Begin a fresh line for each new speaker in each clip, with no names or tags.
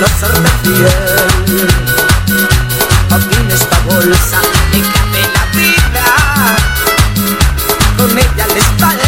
no serte fiel. Aquí en esta bolsa me la vida, con ella la espalda.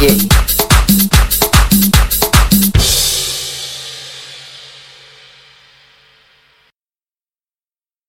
yeah.